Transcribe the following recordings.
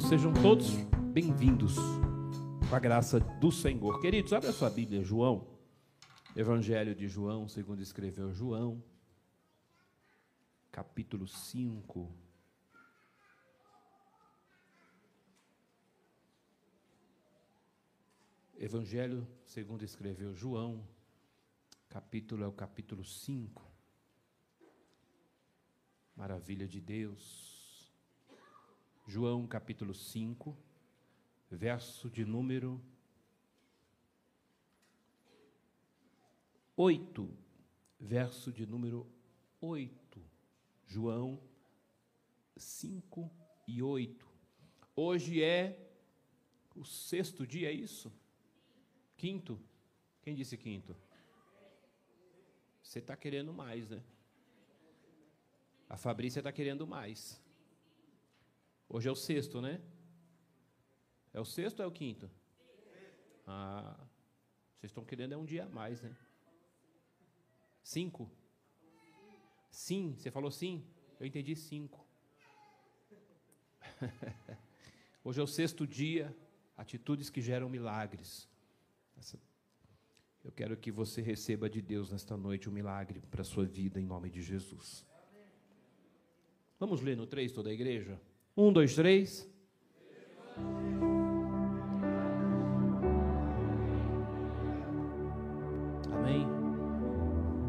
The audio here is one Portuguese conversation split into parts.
Sejam todos bem-vindos com a graça do Senhor. Queridos, abre a sua Bíblia, João, Evangelho de João, segundo escreveu João, capítulo 5. Evangelho, segundo escreveu João, capítulo é o capítulo 5. Maravilha de Deus. João capítulo 5, verso de número 8. Verso de número 8. João 5 e 8. Hoje é o sexto dia, é isso? Quinto? Quem disse quinto? Você está querendo mais, né? A Fabrícia está querendo mais. Hoje é o sexto, né? É o sexto ou é o quinto? Ah, vocês estão querendo é um dia a mais, né? Cinco? Sim, você falou sim? Eu entendi cinco. Hoje é o sexto dia, atitudes que geram milagres. Eu quero que você receba de Deus nesta noite um milagre para a sua vida, em nome de Jesus. Vamos ler no 3 toda a igreja? Um, dois, três. Amém.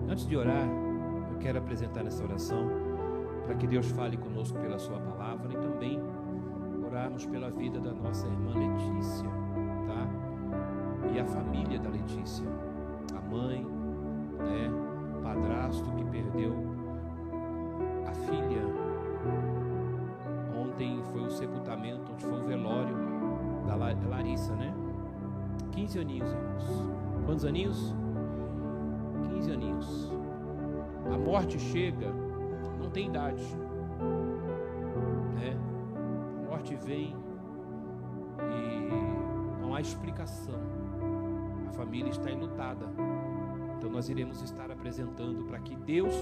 Antes de orar, eu quero apresentar essa oração para que Deus fale conosco pela Sua palavra e também orarmos pela vida da nossa irmã Letícia, tá? E a família da Letícia, a mãe, né? O padrasto que perdeu a filha sepultamento, onde foi o velório da Larissa, né? 15 aninhos, irmãos. Quantos aninhos? 15 aninhos. A morte chega, não tem idade. Né? A morte vem e não há explicação. A família está enlutada. Então nós iremos estar apresentando para que Deus,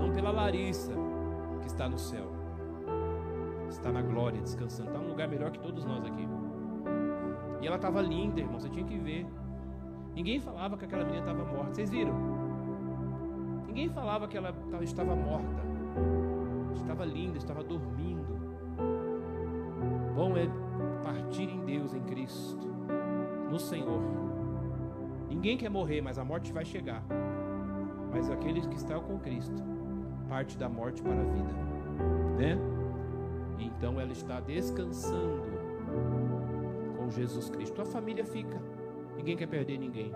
não pela Larissa que está no céu, está na glória, descansando. Está num lugar melhor que todos nós aqui. E ela estava linda, irmão, você tinha que ver. Ninguém falava que aquela menina estava morta. Vocês viram? Ninguém falava que ela estava morta. Estava linda, estava dormindo. Bom é partir em Deus, em Cristo, no Senhor. Ninguém quer morrer, mas a morte vai chegar. Mas aqueles que estão com Cristo, parte da morte para a vida, né? Então ela está descansando com Jesus Cristo. A família fica. Ninguém quer perder ninguém.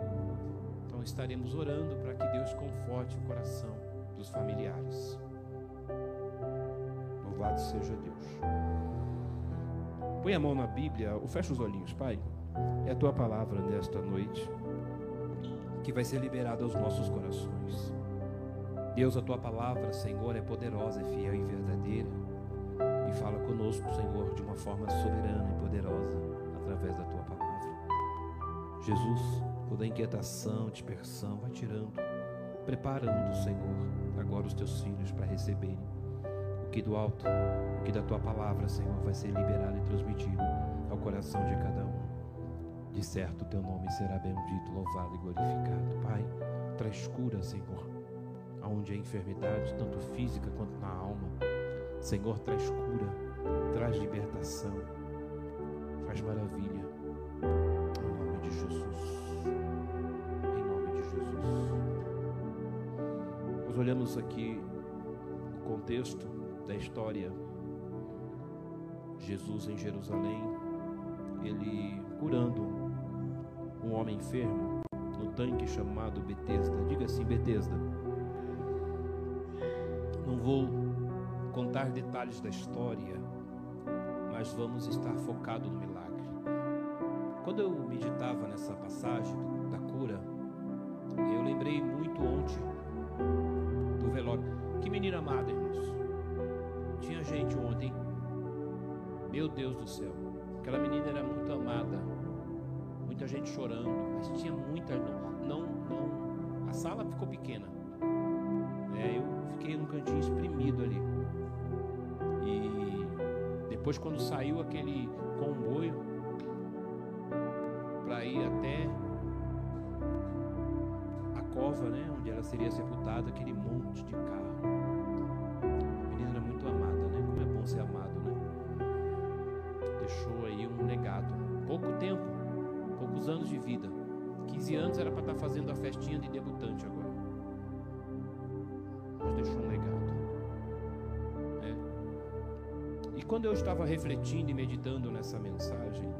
Então estaremos orando para que Deus conforte o coração dos familiares. Louvado seja Deus. Põe a mão na Bíblia, ou fecha os olhinhos, Pai. É a tua palavra nesta noite que vai ser liberada aos nossos corações. Deus, a tua palavra, Senhor, é poderosa, é fiel e verdadeira fala conosco, Senhor, de uma forma soberana e poderosa através da tua palavra. Jesus, toda inquietação, dispersão, vai tirando, preparando, Senhor, agora os teus filhos para receberem o que do alto, o que da tua palavra, Senhor, vai ser liberado e transmitido ao coração de cada um. De certo, o teu nome será bendito, louvado e glorificado. Pai, traz cura, Senhor, aonde há enfermidade, tanto física quanto na alma Senhor, traz cura, traz libertação, faz maravilha. Em nome de Jesus. Em nome de Jesus. Nós olhamos aqui o contexto da história. Jesus em Jerusalém, ele curando um homem enfermo no tanque chamado Betesda. Diga assim, Betesda. Não vou contar detalhes da história, mas vamos estar focado no milagre. Quando eu meditava nessa passagem da cura, eu lembrei muito ontem do velório. Que menina amada, irmãos. Tinha gente ontem. Meu Deus do céu. Aquela menina era muito amada. Muita gente chorando, mas tinha muita não, não. A sala ficou pequena. É, eu fiquei num cantinho exprimido ali Depois, quando saiu aquele comboio para ir até a cova, né, onde ela seria sepultada, aquele monte de carro. A menina era muito amada, né? Como é bom ser amado, né? Deixou aí um legado. Pouco tempo, poucos anos de vida. 15 anos era para estar tá fazendo a festinha de debutante agora. Quando eu estava refletindo e meditando nessa mensagem,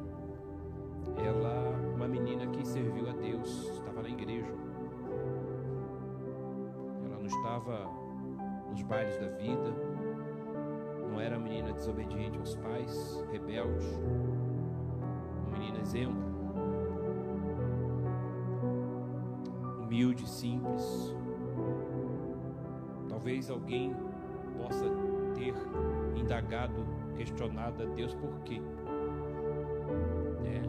ela, uma menina que serviu a Deus, estava na igreja. Ela não estava nos bailes da vida, não era menina desobediente aos pais, rebelde, uma menina exemplo. humilde, simples. Talvez alguém possa ter indagado, questionado a Deus por quê. É.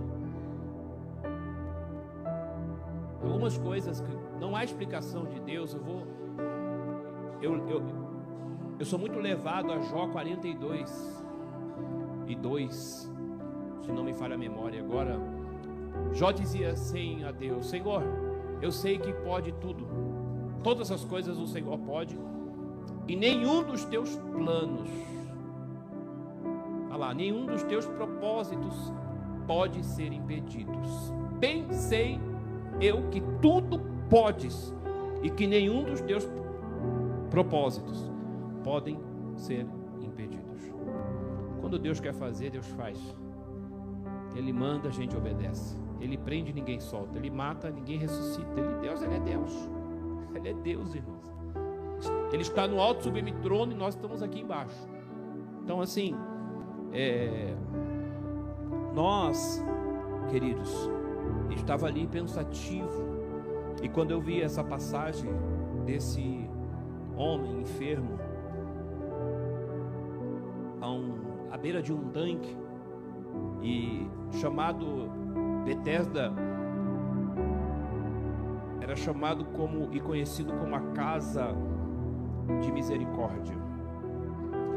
Algumas coisas que não há explicação de Deus, eu vou. Eu, eu, eu sou muito levado a Jó 42 e 2, se não me falha a memória agora. Jó dizia assim a Deus: Senhor, eu sei que pode tudo. Todas as coisas o Senhor pode. E nenhum dos teus planos, lá, nenhum dos teus propósitos pode ser impedidos. Bem sei eu que tudo podes e que nenhum dos teus propósitos podem ser impedidos. Quando Deus quer fazer, Deus faz. Ele manda, a gente obedece. Ele prende, ninguém solta. Ele mata, ninguém ressuscita. Ele, Deus, ele é Deus. Ele é Deus, irmãos. Ele está no alto sublime trono e nós estamos aqui embaixo. Então, assim, é, nós, queridos, estava ali pensativo. E quando eu vi essa passagem desse homem enfermo, a um, à beira de um tanque, e chamado Bethesda era chamado como e conhecido como a casa de misericórdia.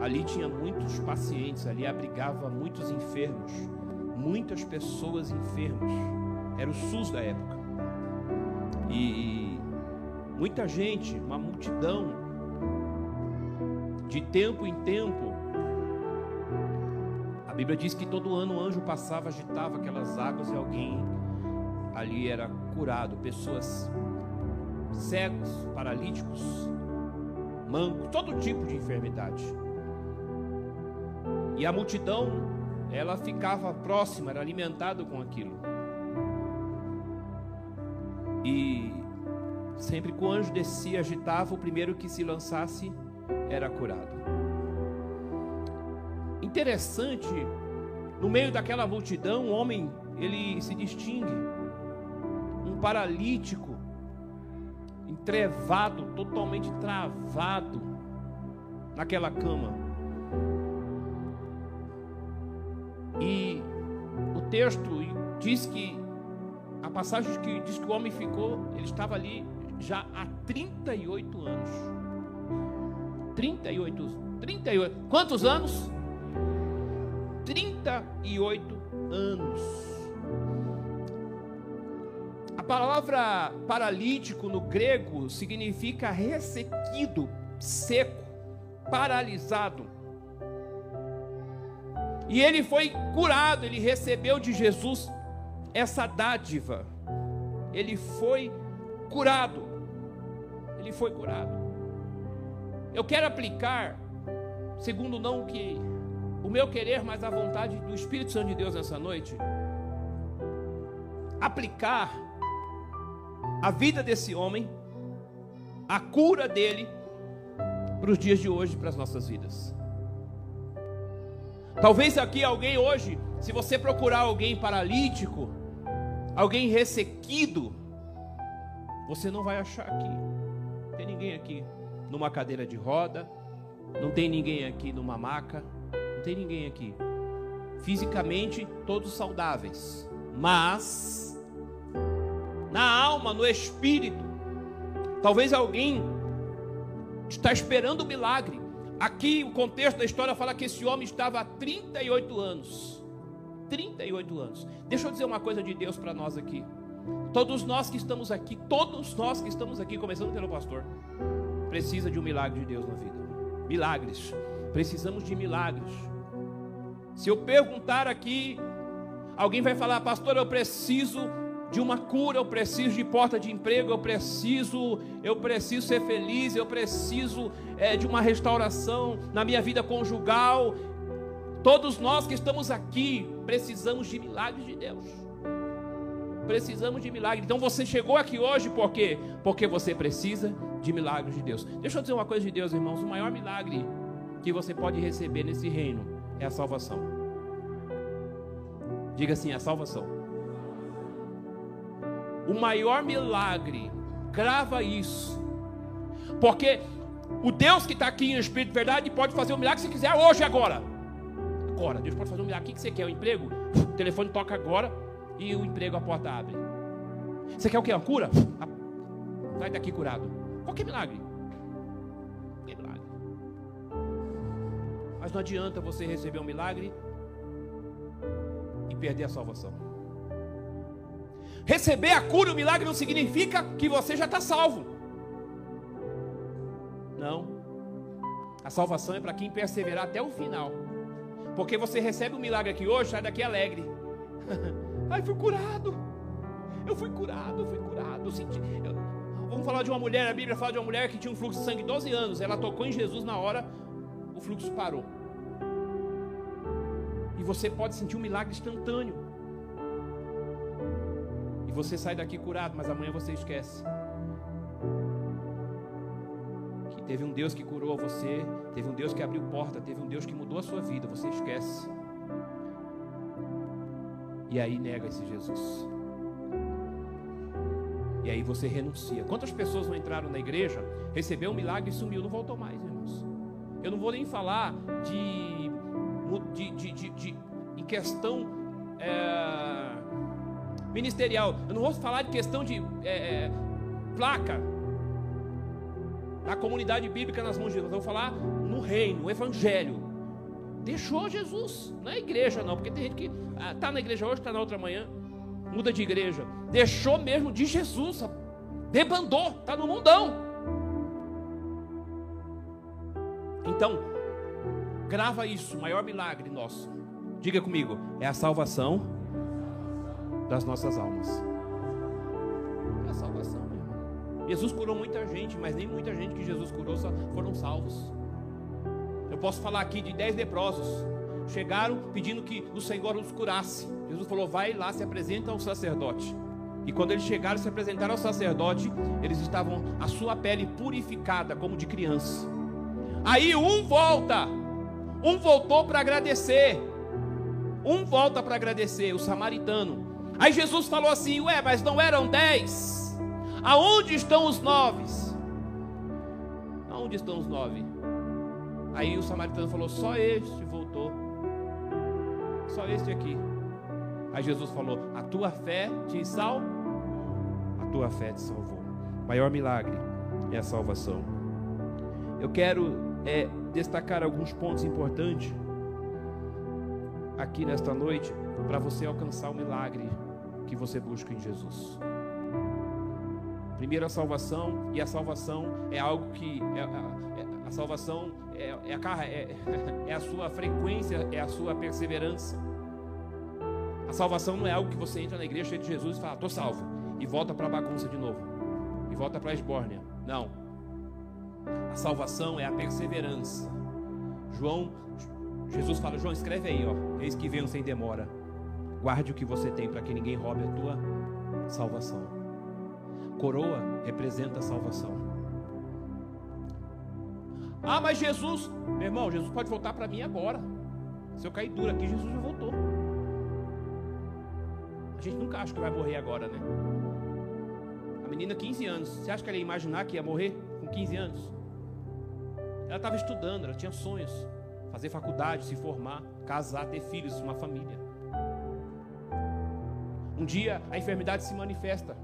Ali tinha muitos pacientes, ali abrigava muitos enfermos, muitas pessoas enfermas. Era o SUS da época. E muita gente, uma multidão, de tempo em tempo, a Bíblia diz que todo ano o anjo passava, agitava aquelas águas e alguém ali era curado. Pessoas cegos, paralíticos, mancos, todo tipo de enfermidade. E a multidão, ela ficava próxima, era alimentada com aquilo. E sempre que o anjo descia, agitava, o primeiro que se lançasse era curado interessante, no meio daquela multidão, um homem, ele se distingue. Um paralítico, entrevado, totalmente travado naquela cama. E o texto diz que a passagem que diz que o homem ficou, ele estava ali já há 38 anos. 38, 38. Quantos anos? 38 anos. A palavra paralítico no grego significa ressequido, seco, paralisado. E ele foi curado, ele recebeu de Jesus essa dádiva. Ele foi curado. Ele foi curado. Eu quero aplicar, segundo não o que o meu querer, mas a vontade do Espírito Santo de Deus nessa noite, aplicar a vida desse homem, a cura dele, para os dias de hoje, para as nossas vidas. Talvez aqui alguém hoje, se você procurar alguém paralítico, alguém ressequido, você não vai achar aqui. Não tem ninguém aqui numa cadeira de roda, não tem ninguém aqui numa maca. Não tem ninguém aqui. Fisicamente, todos saudáveis. Mas, na alma, no espírito, talvez alguém está esperando o milagre. Aqui o contexto da história fala que esse homem estava há 38 anos. 38 anos. Deixa eu dizer uma coisa de Deus para nós aqui. Todos nós que estamos aqui, todos nós que estamos aqui, começando pelo pastor, precisa de um milagre de Deus na vida. Milagres. Precisamos de milagres. Se eu perguntar aqui, alguém vai falar, pastor, eu preciso de uma cura, eu preciso de porta de emprego, eu preciso, eu preciso ser feliz, eu preciso é, de uma restauração na minha vida conjugal. Todos nós que estamos aqui precisamos de milagres de Deus. Precisamos de milagres. Então você chegou aqui hoje por quê? Porque você precisa de milagres de Deus. Deixa eu dizer uma coisa de Deus, irmãos. O maior milagre que você pode receber nesse reino é a salvação. Diga assim: a salvação o maior milagre, grava isso, porque o Deus que está aqui em Espírito de Verdade pode fazer o milagre se quiser hoje, agora. Agora, Deus pode fazer um milagre. O que você quer? O emprego? O telefone toca agora e o emprego, a porta abre. Você quer o que? Uma cura? Sai daqui curado. Qualquer milagre. Qualquer milagre. Mas não adianta você receber um milagre e perder a salvação. Receber a cura e o milagre não significa que você já está salvo. Não. A salvação é para quem perseverar até o final. Porque você recebe um milagre aqui hoje, sai daqui alegre. Ai, fui curado. Eu fui curado, eu fui curado. Eu senti... eu... Vamos falar de uma mulher, a Bíblia fala de uma mulher que tinha um fluxo de sangue 12 anos. Ela tocou em Jesus na hora, o fluxo parou. E você pode sentir um milagre instantâneo. E você sai daqui curado, mas amanhã você esquece. Que teve um Deus que curou você, teve um Deus que abriu porta, teve um Deus que mudou a sua vida, você esquece. E aí nega esse Jesus. E aí você renuncia. Quantas pessoas não entraram na igreja, recebeu um milagre e sumiu, não voltou mais, irmãos. Eu não vou nem falar de, de, de, de, de em questão é, ministerial. Eu não vou falar de questão de é, é, placa na comunidade bíblica nas mãos de Jesus. Eu vou falar no reino, no evangelho. Deixou Jesus, não é igreja não, porque tem gente que está ah, na igreja hoje, está na outra manhã, muda de igreja. Deixou mesmo de Jesus, debandou, está no mundão. Então, grava isso, o maior milagre nosso. Diga comigo, é a salvação das nossas almas. É a salvação, meu irmão. Jesus curou muita gente, mas nem muita gente que Jesus curou foram salvos. Eu posso falar aqui de dez leprosos. Chegaram pedindo que o Senhor os curasse. Jesus falou: vai lá, se apresenta ao sacerdote. E quando eles chegaram e se apresentaram ao sacerdote, eles estavam a sua pele purificada como de criança. Aí um volta, um voltou para agradecer. Um volta para agradecer, o samaritano. Aí Jesus falou assim: Ué, mas não eram dez? Aonde estão os nove? Aonde estão os nove? Aí o samaritano falou: Só este voltou. Só este aqui. Aí Jesus falou: A tua fé te salvou. A tua fé te salvou. O maior milagre é a salvação. Eu quero é, destacar alguns pontos importantes aqui nesta noite para você alcançar o milagre que você busca em Jesus. Primeiro a salvação, e a salvação é algo que. É, é, a salvação é, é, a, é, é a sua frequência, é a sua perseverança. A salvação não é algo que você entra na igreja cheio de Jesus e fala, estou salvo, e volta para a bagunça de novo, e volta para a esbórnia. Não. A salvação é a perseverança. João, Jesus fala, João, escreve aí, ó. Eis que venho sem demora. Guarde o que você tem para que ninguém roube a tua salvação. Coroa representa a salvação. Ah, mas Jesus, meu irmão, Jesus pode voltar para mim agora. Se eu cair duro aqui, Jesus já voltou. A gente nunca acha que vai morrer agora, né? A menina, 15 anos, você acha que ela ia imaginar que ia morrer com 15 anos? Ela estava estudando, ela tinha sonhos, fazer faculdade, se formar, casar, ter filhos, uma família. Um dia a enfermidade se manifesta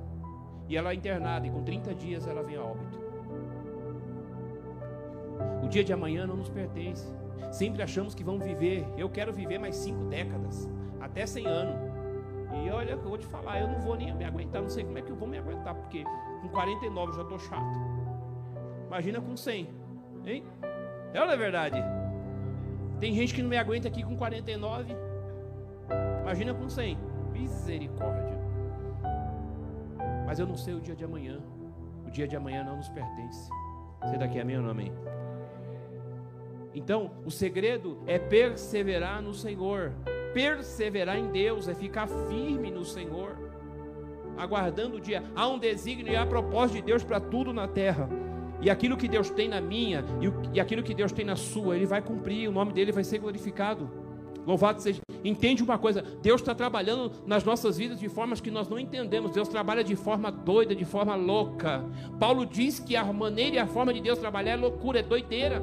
e ela é internada, e com 30 dias ela vem a óbito. O dia de amanhã não nos pertence. Sempre achamos que vamos viver. Eu quero viver mais cinco décadas, até 100 anos. E olha, eu vou te falar, eu não vou nem me aguentar, não sei como é que eu vou me aguentar, porque com 49 eu já estou chato. Imagina com 100, hein? É ou não é verdade? Tem gente que não me aguenta aqui com 49. Imagina com 100. Misericórdia. Mas eu não sei o dia de amanhã. O dia de amanhã não nos pertence. Você daqui amém ou não amém? Então, o segredo é perseverar no Senhor. Perseverar em Deus é ficar firme no Senhor, aguardando o dia. Há um desígnio e há propósito de Deus para tudo na terra. E aquilo que Deus tem na minha e, aquilo que Deus tem na sua, Ele vai cumprir, o nome dele vai ser glorificado. Louvado seja. Entende uma coisa: Deus está trabalhando nas nossas vidas de formas que nós não entendemos. Deus trabalha de forma doida, de forma louca. Paulo diz que a maneira e a forma de Deus trabalhar é loucura, é doideira.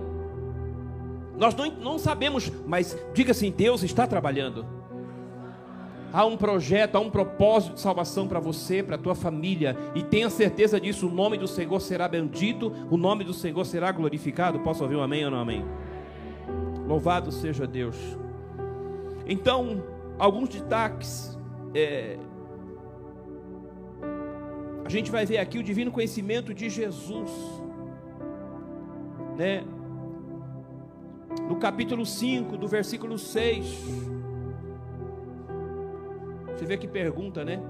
Nós não, não sabemos, mas diga assim: Deus está trabalhando. Há um projeto, há um propósito de salvação para você, para a tua família, e tenha certeza disso: o nome do Senhor será bendito, o nome do Senhor será glorificado. Posso ouvir um amém ou não amém? Louvado seja Deus. Então, alguns destaques. É, a gente vai ver aqui o divino conhecimento de Jesus, né? no capítulo 5, do versículo 6. Você vê que pergunta, né?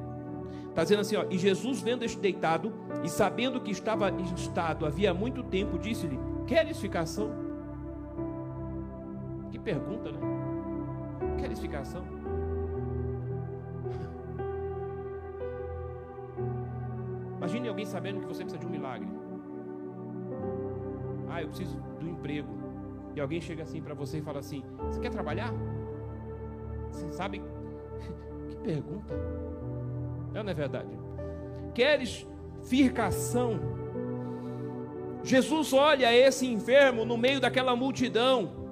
Está dizendo assim, ó, e Jesus vendo este deitado, e sabendo que estava em estado havia muito tempo, disse-lhe, queres ficação? Que pergunta, né? Queres ficação? Imagine alguém sabendo que você precisa de um milagre. Ah, eu preciso do emprego e alguém chega assim para você e fala assim: Você quer trabalhar? Você sabe? Que pergunta. É não é verdade? Queres fircação? Jesus olha esse enfermo no meio daquela multidão.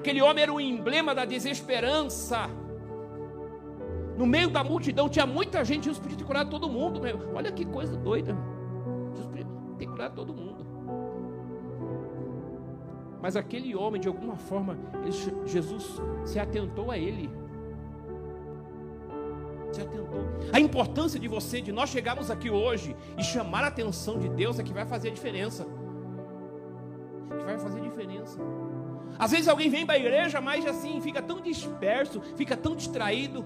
Aquele homem era o emblema da desesperança. No meio da multidão tinha muita gente, Jesus podia ter curado todo mundo. Olha que coisa doida. Jesus podia ter curado todo mundo. Mas aquele homem, de alguma forma, ele, Jesus se atentou a ele. Se atentou. A importância de você, de nós chegarmos aqui hoje e chamar a atenção de Deus é que vai fazer a diferença. Que vai fazer a diferença. Às vezes alguém vem para a igreja, mas assim, fica tão disperso, fica tão distraído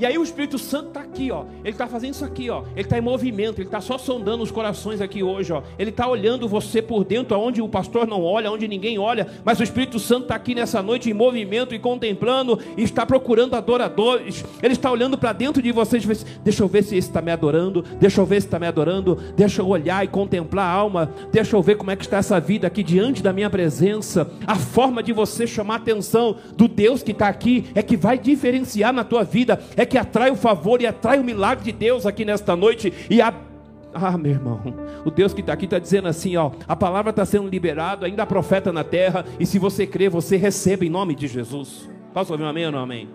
e aí o Espírito Santo está aqui, ó. Ele está fazendo isso aqui, ó. Ele está em movimento. Ele está só sondando os corações aqui hoje, ó. Ele está olhando você por dentro, aonde o pastor não olha, aonde ninguém olha. Mas o Espírito Santo está aqui nessa noite em movimento e contemplando e está procurando adoradores. Ele está olhando para dentro de vocês. Deixa eu ver se esse está me adorando. Deixa eu ver se está me adorando. Deixa eu olhar e contemplar a alma. Deixa eu ver como é que está essa vida aqui diante da minha presença. A forma de você chamar a atenção do Deus que está aqui é que vai diferenciar na tua vida. É que atrai o favor e atrai o milagre de Deus aqui nesta noite. E a ah, meu irmão, o Deus que está aqui está dizendo assim: ó, a palavra está sendo liberada, ainda há profeta na terra, e se você crer, você recebe em nome de Jesus. Posso ouvir um amém ou não amém?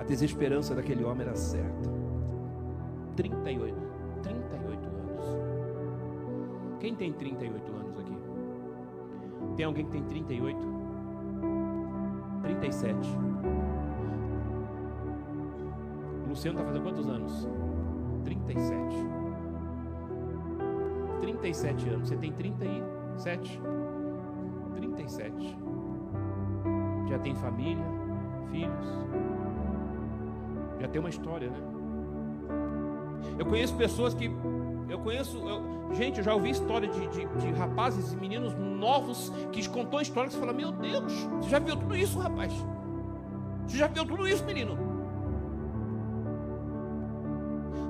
A desesperança daquele homem era certa. 38, 38 anos. Quem tem 38 anos? Tem alguém que tem 38? 37. O Luciano está fazendo quantos anos? 37. 37 anos. Você tem 37? 37. Já tem família, filhos. Já tem uma história, né? Eu conheço pessoas que. Eu conheço. Eu, Gente, eu já ouvi história de, de, de rapazes e meninos novos que contou história que você fala: Meu Deus, você já viu tudo isso, rapaz? Você já viu tudo isso, menino?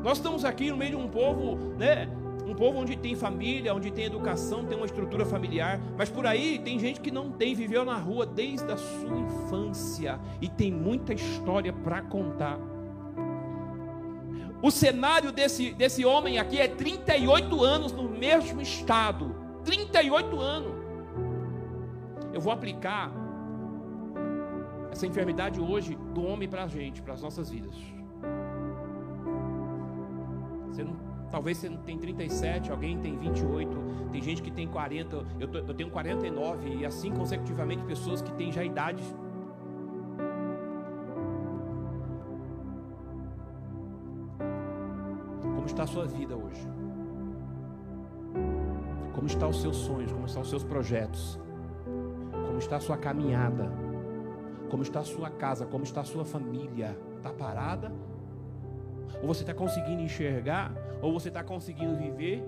Nós estamos aqui no meio de um povo, né? Um povo onde tem família, onde tem educação, tem uma estrutura familiar, mas por aí tem gente que não tem, viveu na rua desde a sua infância e tem muita história para contar. O cenário desse, desse homem aqui é 38 anos no mesmo estado. 38 anos. Eu vou aplicar essa enfermidade hoje do homem para a gente, para as nossas vidas. Você não, talvez você não tem 37, alguém tem 28, tem gente que tem 40, eu, tô, eu tenho 49 e assim consecutivamente pessoas que têm já idade. Está a sua vida hoje? Como estão os seus sonhos? Como estão os seus projetos? Como está a sua caminhada? Como está a sua casa? Como está a sua família? Está parada? Ou você está conseguindo enxergar? Ou você está conseguindo viver?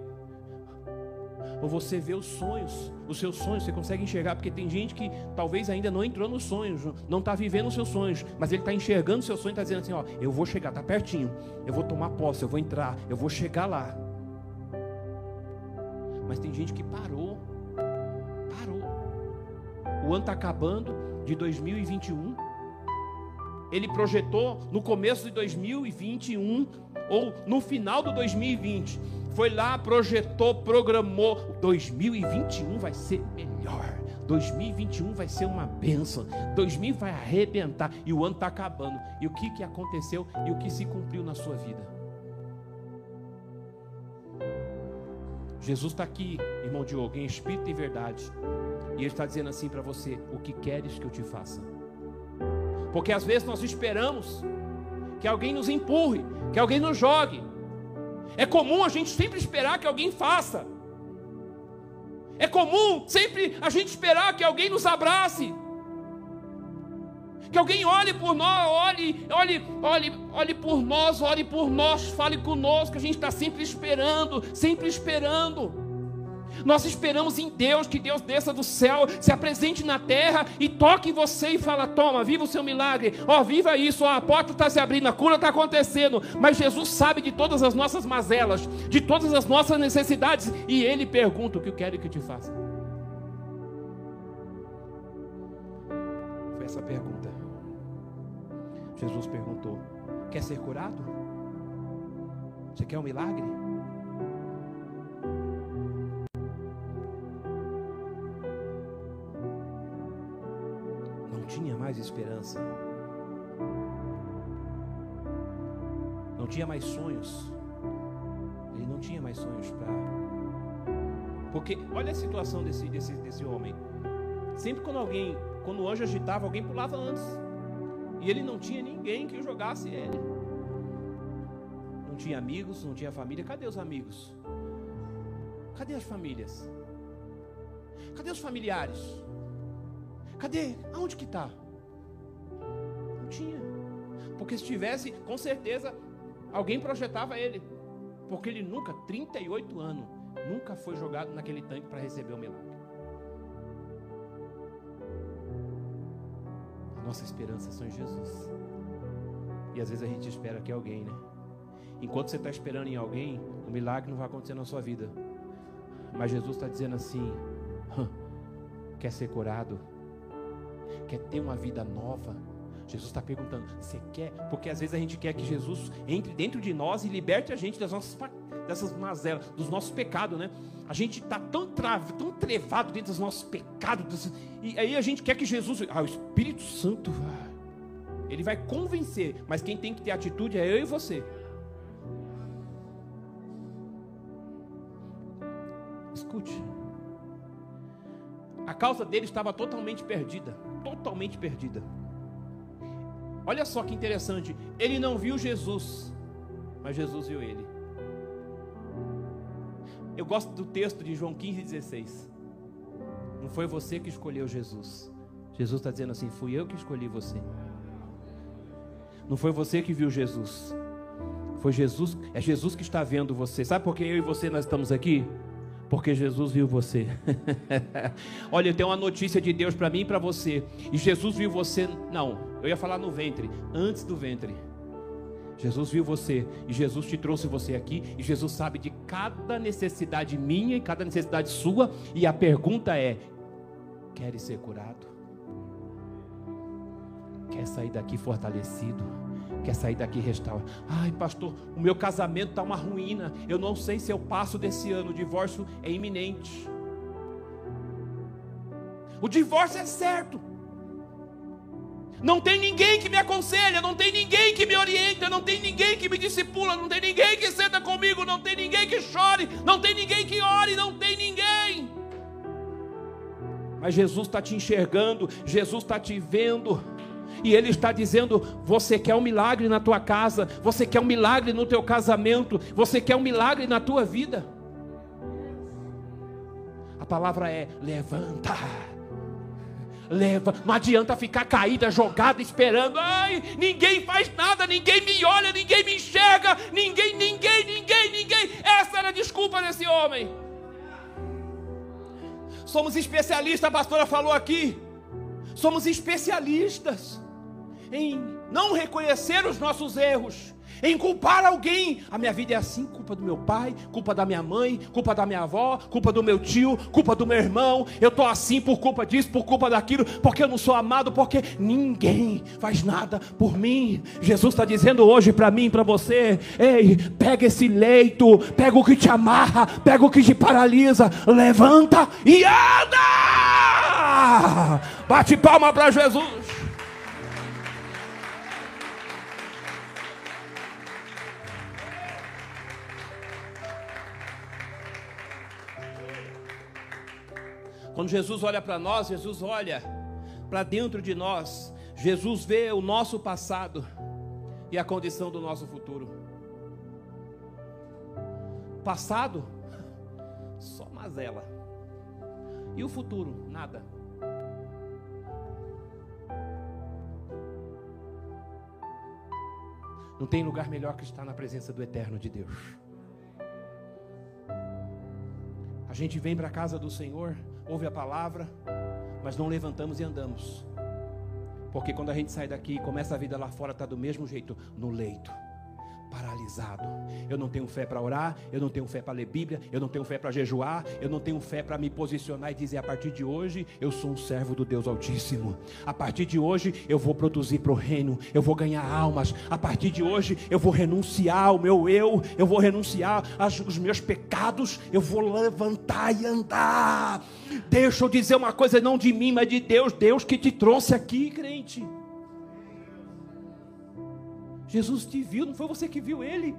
Ou você vê os sonhos, os seus sonhos, você consegue enxergar, porque tem gente que talvez ainda não entrou nos sonhos, não está vivendo os seus sonhos, mas ele está enxergando os seus sonhos, está dizendo assim: ó, eu vou chegar, está pertinho, eu vou tomar posse, eu vou entrar, eu vou chegar lá. Mas tem gente que parou. Parou. O ano está acabando de 2021. Ele projetou no começo de 2021 ou no final do 2020. Foi lá, projetou, programou. 2021 vai ser melhor. 2021 vai ser uma benção. 2000 vai arrebentar. E o ano está acabando. E o que, que aconteceu e o que se cumpriu na sua vida? Jesus está aqui, irmão Diogo, em espírito e verdade. E Ele está dizendo assim para você: O que queres que eu te faça? Porque às vezes nós esperamos que alguém nos empurre, que alguém nos jogue. É comum a gente sempre esperar que alguém faça. É comum sempre a gente esperar que alguém nos abrace. Que alguém olhe por nós, olhe, olhe, olhe, olhe por nós, olhe por nós, fale conosco. A gente está sempre esperando, sempre esperando. Nós esperamos em Deus, que Deus desça do céu, se apresente na terra e toque em você e fala: toma, viva o seu milagre, ó, oh, viva isso, ó, a porta está se abrindo, a cura está acontecendo. Mas Jesus sabe de todas as nossas mazelas, de todas as nossas necessidades, e Ele pergunta: o que eu quero que eu te faça? Foi essa pergunta. Jesus perguntou: Quer ser curado? Você quer um milagre? Mais esperança. Não tinha mais sonhos. Ele não tinha mais sonhos para. Porque olha a situação desse, desse, desse homem. Sempre quando alguém, quando o anjo agitava, alguém pulava antes. E ele não tinha ninguém que jogasse ele. Não tinha amigos, não tinha família. Cadê os amigos? Cadê as famílias? Cadê os familiares? Cadê? Aonde que está? Tinha. Porque se tivesse, com certeza, alguém projetava ele. Porque ele nunca, 38 anos, nunca foi jogado naquele tanque para receber o milagre. Nossa esperança é só em Jesus. E às vezes a gente espera que alguém, né? Enquanto você está esperando em alguém, o milagre não vai acontecer na sua vida. Mas Jesus está dizendo assim: quer ser curado? Quer ter uma vida nova? Jesus está perguntando: você quer? Porque às vezes a gente quer que Jesus entre dentro de nós e liberte a gente das nossas dessas mazelas, dos nossos pecados, né? A gente está tão, trave, tão trevado dentro dos nossos pecados, e aí a gente quer que Jesus, ah, o Espírito Santo, ele vai convencer, mas quem tem que ter atitude é eu e você. Escute, a causa dele estava totalmente perdida, totalmente perdida. Olha só que interessante, ele não viu Jesus, mas Jesus viu ele. Eu gosto do texto de João 15, 16. Não foi você que escolheu Jesus. Jesus está dizendo assim: fui eu que escolhi você. Não foi você que viu Jesus. Foi Jesus, é Jesus que está vendo você. Sabe por que eu e você nós estamos aqui? Porque Jesus viu você. Olha, eu tenho uma notícia de Deus para mim e para você. E Jesus viu você, não, eu ia falar no ventre, antes do ventre. Jesus viu você e Jesus te trouxe você aqui e Jesus sabe de cada necessidade minha e cada necessidade sua e a pergunta é: queres ser curado? Quer sair daqui fortalecido? Quer sair daqui restaurado? Ai, pastor, o meu casamento está uma ruína. Eu não sei se eu passo desse ano. O divórcio é iminente. O divórcio é certo. Não tem ninguém que me aconselha, não tem ninguém que me orienta, não tem ninguém que me discipula, não tem ninguém que senta comigo, não tem ninguém que chore, não tem ninguém que ore, não tem ninguém. Mas Jesus está te enxergando, Jesus está te vendo. E Ele está dizendo: você quer um milagre na tua casa, você quer um milagre no teu casamento, você quer um milagre na tua vida. A palavra é: levanta leva. Não adianta ficar caída, jogada, esperando. Ai, ninguém faz nada, ninguém me olha, ninguém me enxerga, ninguém, ninguém, ninguém, ninguém. Essa era a desculpa desse homem. Somos especialistas, a pastora falou aqui. Somos especialistas em não reconhecer os nossos erros em culpar alguém. A minha vida é assim: culpa do meu pai, culpa da minha mãe, culpa da minha avó, culpa do meu tio, culpa do meu irmão. Eu estou assim por culpa disso, por culpa daquilo, porque eu não sou amado, porque ninguém faz nada por mim. Jesus está dizendo hoje para mim, para você: ei, pega esse leito, pega o que te amarra, pega o que te paralisa, levanta e anda. Bate palma para Jesus. Quando Jesus olha para nós, Jesus olha para dentro de nós. Jesus vê o nosso passado e a condição do nosso futuro. Passado, só mazela. E o futuro, nada. Não tem lugar melhor que estar na presença do eterno de Deus. A gente vem para a casa do Senhor ouve a palavra, mas não levantamos e andamos. Porque quando a gente sai daqui e começa a vida lá fora, está do mesmo jeito, no leito paralisado. Eu não tenho fé para orar, eu não tenho fé para ler Bíblia, eu não tenho fé para jejuar, eu não tenho fé para me posicionar e dizer a partir de hoje eu sou um servo do Deus Altíssimo. A partir de hoje eu vou produzir para o reino, eu vou ganhar almas. A partir de hoje eu vou renunciar ao meu eu, eu vou renunciar aos meus pecados, eu vou levantar e andar. Deixa eu dizer uma coisa, não de mim, mas de Deus, Deus que te trouxe aqui, crente. Jesus te viu, não foi você que viu ele.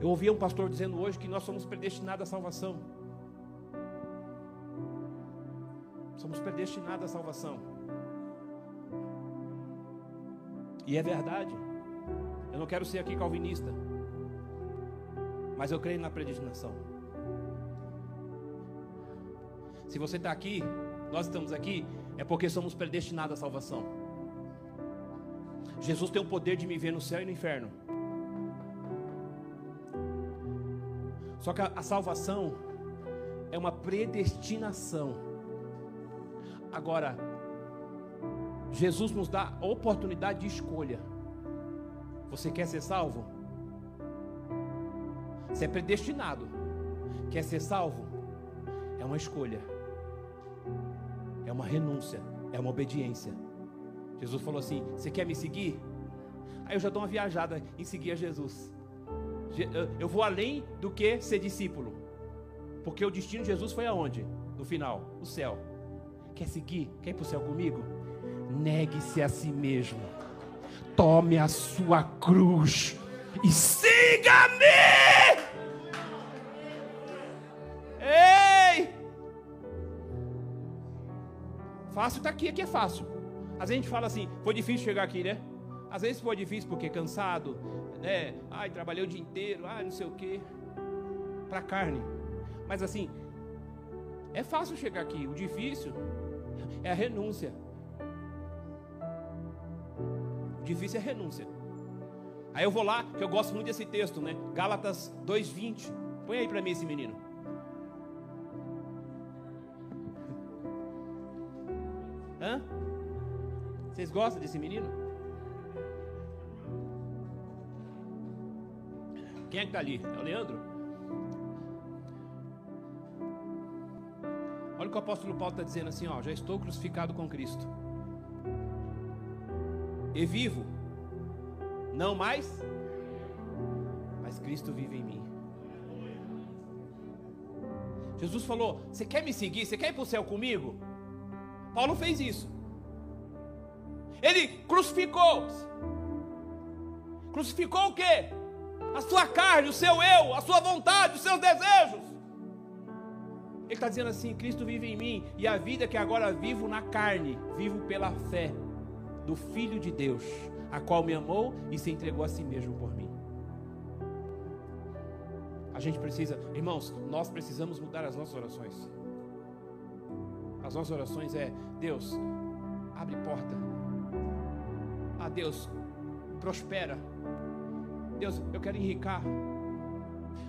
Eu ouvi um pastor dizendo hoje que nós somos predestinados à salvação. Somos predestinados à salvação. E é verdade. Eu não quero ser aqui calvinista. Mas eu creio na predestinação. Se você está aqui, nós estamos aqui, é porque somos predestinados à salvação. Jesus tem o poder de me ver no céu e no inferno. Só que a, a salvação é uma predestinação. Agora, Jesus nos dá a oportunidade de escolha. Você quer ser salvo? Você é predestinado. Quer ser salvo? É uma escolha é uma renúncia, é uma obediência. Jesus falou assim: Você quer me seguir? Aí eu já dou uma viajada em seguir a Jesus. Eu vou além do que ser discípulo, porque o destino de Jesus foi aonde? No final, o céu. Quer seguir? Quer ir para o céu comigo? Negue-se a si mesmo, tome a sua cruz e siga-me. Fácil está aqui, aqui é fácil. Às vezes a gente fala assim, foi difícil chegar aqui, né? Às vezes foi difícil porque cansado, né? Ai, trabalhei o dia inteiro, ai, não sei o quê. Para carne. Mas assim, é fácil chegar aqui. O difícil é a renúncia. O difícil é a renúncia. Aí eu vou lá, que eu gosto muito desse texto, né? Gálatas 2:20. Põe aí para mim esse menino. Gostam desse menino? Quem é que está ali? É o Leandro? Olha o que o apóstolo Paulo está dizendo assim: ó, já estou crucificado com Cristo. E vivo, não mais, mas Cristo vive em mim. Jesus falou: Você quer me seguir? Você quer ir para o céu comigo? Paulo fez isso. Ele crucificou-se. Crucificou o quê? A sua carne, o seu eu, a sua vontade, os seus desejos. Ele está dizendo assim: Cristo vive em mim, e a vida que agora vivo na carne, vivo pela fé do Filho de Deus, a qual me amou e se entregou a si mesmo por mim. A gente precisa, irmãos, nós precisamos mudar as nossas orações. As nossas orações é: Deus, abre porta. Deus, prospera. Deus, eu quero enricar.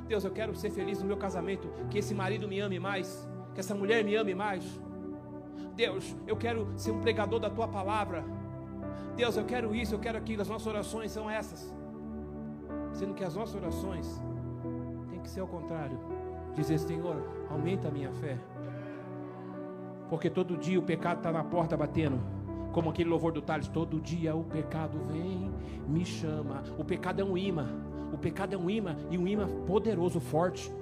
Deus, eu quero ser feliz no meu casamento. Que esse marido me ame mais. Que essa mulher me ame mais. Deus, eu quero ser um pregador da tua palavra. Deus, eu quero isso, eu quero aquilo. As nossas orações são essas. Sendo que as nossas orações tem que ser ao contrário. Dizer, Senhor, aumenta a minha fé. Porque todo dia o pecado está na porta batendo. Como aquele louvor do Tales, todo dia o pecado vem, me chama. O pecado é um imã. O pecado é um imã e um imã poderoso, forte.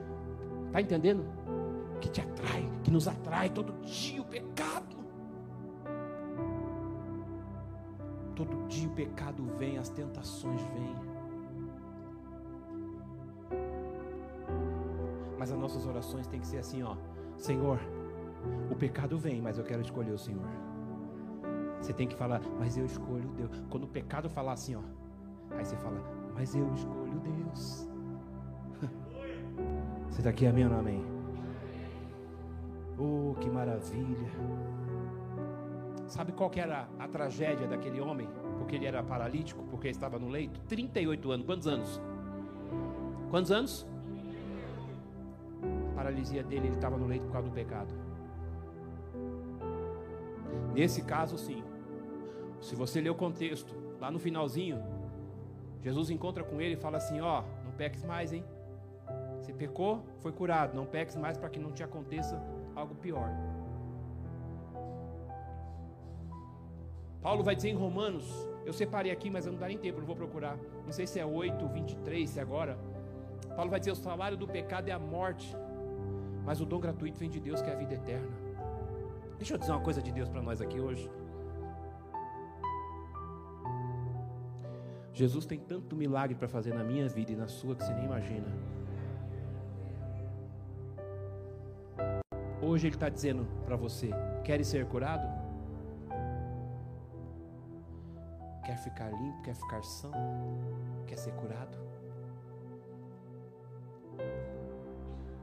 Está entendendo? Que te atrai, que nos atrai todo dia o pecado. Todo dia o pecado vem, as tentações vêm. Mas as nossas orações têm que ser assim, ó. Senhor, o pecado vem, mas eu quero escolher o Senhor. Você tem que falar, mas eu escolho Deus. Quando o pecado falar assim, ó, aí você fala, mas eu escolho Deus. Você está aqui, amém ou não amém? Oh, que maravilha. Sabe qual era a tragédia daquele homem? Porque ele era paralítico, porque estava no leito? 38 anos. Quantos anos? Quantos anos? A paralisia dele, ele estava no leito por causa do pecado. Nesse caso, sim. Se você ler o contexto, lá no finalzinho, Jesus encontra com ele e fala assim: Ó, oh, não peques mais, hein? Você pecou, foi curado. Não peques mais para que não te aconteça algo pior. Paulo vai dizer em Romanos, eu separei aqui, mas eu não dá nem tempo, não vou procurar. Não sei se é 8, 23, se é agora. Paulo vai dizer: o salário do pecado é a morte, mas o dom gratuito vem de Deus, que é a vida eterna. Deixa eu dizer uma coisa de Deus para nós aqui hoje. Jesus tem tanto milagre para fazer na minha vida e na sua que você nem imagina. Hoje Ele está dizendo para você: quer ser curado? Quer ficar limpo? Quer ficar são? Quer ser curado?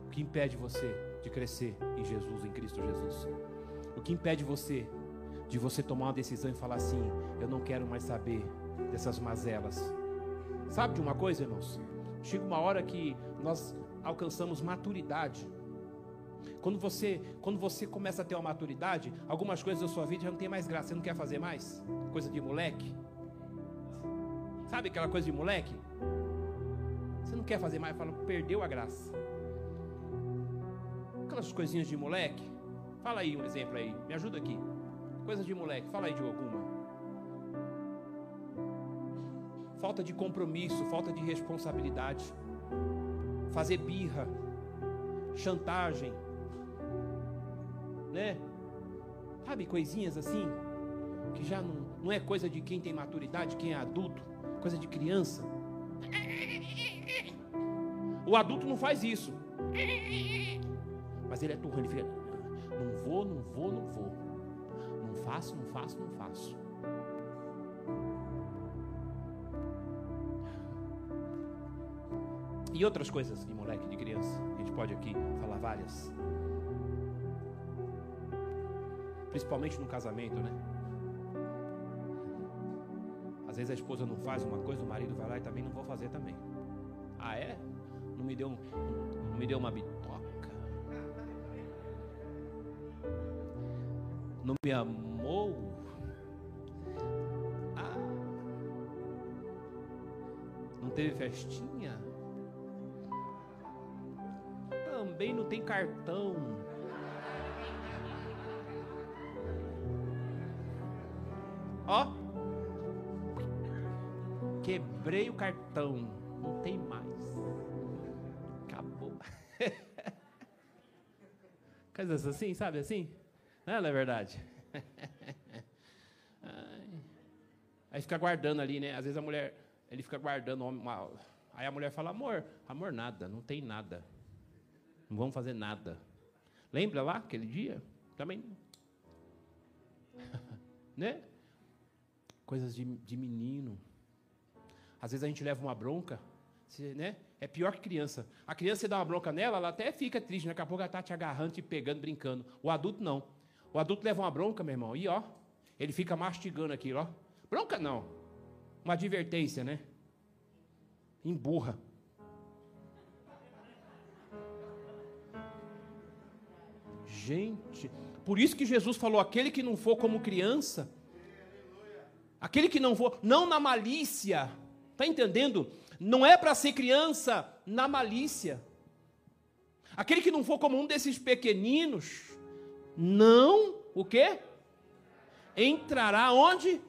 O que impede você de crescer em Jesus, em Cristo Jesus? O que impede você de você tomar uma decisão e falar assim: eu não quero mais saber dessas mazelas? Sabe de uma coisa, irmãos? Chega uma hora que nós alcançamos maturidade. Quando você, quando você começa a ter uma maturidade, algumas coisas da sua vida já não tem mais graça, você não quer fazer mais? Coisa de moleque. Sabe aquela coisa de moleque? Você não quer fazer mais, fala, perdeu a graça. Aquelas coisinhas de moleque, Fala aí um exemplo aí, me ajuda aqui. Coisa de moleque, fala aí de alguma. Falta de compromisso, falta de responsabilidade. Fazer birra, chantagem, né? Sabe, coisinhas assim, que já não, não é coisa de quem tem maturidade, quem é adulto, coisa de criança. O adulto não faz isso. Mas ele é turrão, ele fica. Não vou, não vou, não vou. Não faço, não faço, não faço. E outras coisas de moleque, de criança. A gente pode aqui falar várias. Principalmente no casamento, né? Às vezes a esposa não faz uma coisa, o marido vai lá e também não vou fazer também. Ah é? Não me deu, não me deu uma não me amou. Ah, não teve festinha. Também não tem cartão. Ó, quebrei o cartão, não tem mais. Acabou. Coisas assim, sabe assim? Não, não é verdade? Aí fica guardando ali, né? Às vezes a mulher, ele fica guardando. Aí a mulher fala, amor, amor, nada, não tem nada. Não vamos fazer nada. Lembra lá aquele dia? Também. né? Coisas de, de menino. Às vezes a gente leva uma bronca, né? É pior que criança. A criança, você dá uma bronca nela, ela até fica triste, né? daqui a pouco ela está te agarrando, te pegando, brincando. O adulto não. O adulto leva uma bronca, meu irmão, e ó, ele fica mastigando aquilo, ó. Bronca não. Uma advertência, né? Emburra. Gente, por isso que Jesus falou: aquele que não for como criança, aquele que não for, não na malícia, está entendendo? Não é para ser criança na malícia. Aquele que não for como um desses pequeninos, não, o quê? Entrará onde?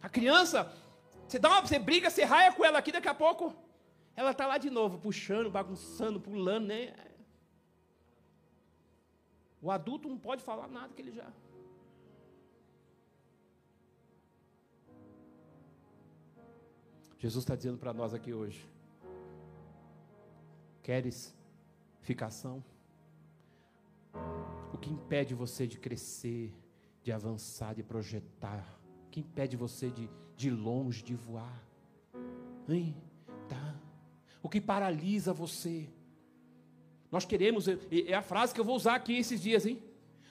A criança, você dá uma, você briga, você raia com ela aqui, daqui a pouco ela está lá de novo, puxando, bagunçando, pulando, né? O adulto não pode falar nada que ele já. Jesus está dizendo para nós aqui hoje: Queres ficação? O que impede você de crescer, de avançar, de projetar? O que impede você de, de longe, de voar? Hein? Tá. O que paralisa você? Nós queremos, é a frase que eu vou usar aqui esses dias, hein?